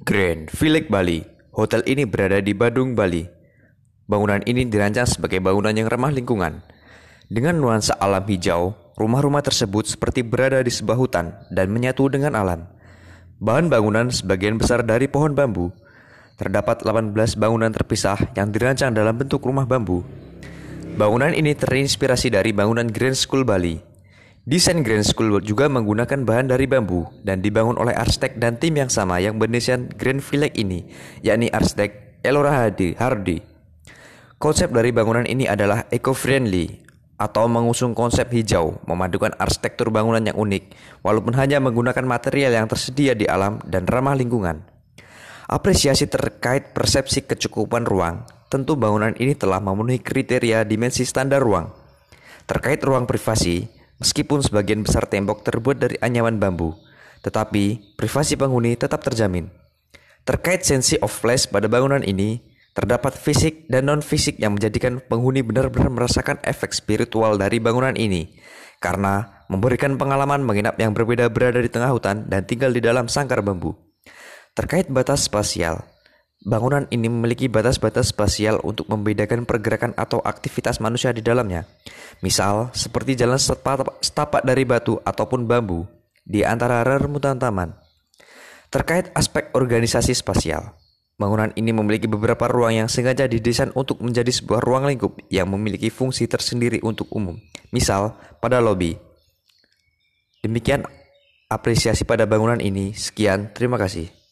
Grand Village Bali. Hotel ini berada di Badung, Bali. Bangunan ini dirancang sebagai bangunan yang ramah lingkungan. Dengan nuansa alam hijau, rumah-rumah tersebut seperti berada di sebuah hutan dan menyatu dengan alam. Bahan bangunan sebagian besar dari pohon bambu. Terdapat 18 bangunan terpisah yang dirancang dalam bentuk rumah bambu. Bangunan ini terinspirasi dari bangunan Grand School Bali. Desain Grand School juga menggunakan bahan dari bambu dan dibangun oleh arsitek dan tim yang sama yang berinisial Grand Village ini, yakni arsitek Elora Hadi Hardy. Konsep dari bangunan ini adalah eco-friendly atau mengusung konsep hijau, memadukan arsitektur bangunan yang unik, walaupun hanya menggunakan material yang tersedia di alam dan ramah lingkungan. Apresiasi terkait persepsi kecukupan ruang, tentu bangunan ini telah memenuhi kriteria dimensi standar ruang. Terkait ruang privasi, Meskipun sebagian besar tembok terbuat dari anyaman bambu, tetapi privasi penghuni tetap terjamin. Terkait sensi of place pada bangunan ini, terdapat fisik dan non-fisik yang menjadikan penghuni benar-benar merasakan efek spiritual dari bangunan ini, karena memberikan pengalaman menginap yang berbeda berada di tengah hutan dan tinggal di dalam sangkar bambu. Terkait batas spasial, Bangunan ini memiliki batas-batas spasial untuk membedakan pergerakan atau aktivitas manusia di dalamnya. Misal, seperti jalan setapak dari batu ataupun bambu di antara rerumutan taman. Terkait aspek organisasi spasial, bangunan ini memiliki beberapa ruang yang sengaja didesain untuk menjadi sebuah ruang lingkup yang memiliki fungsi tersendiri untuk umum. Misal, pada lobi. Demikian apresiasi pada bangunan ini. Sekian, terima kasih.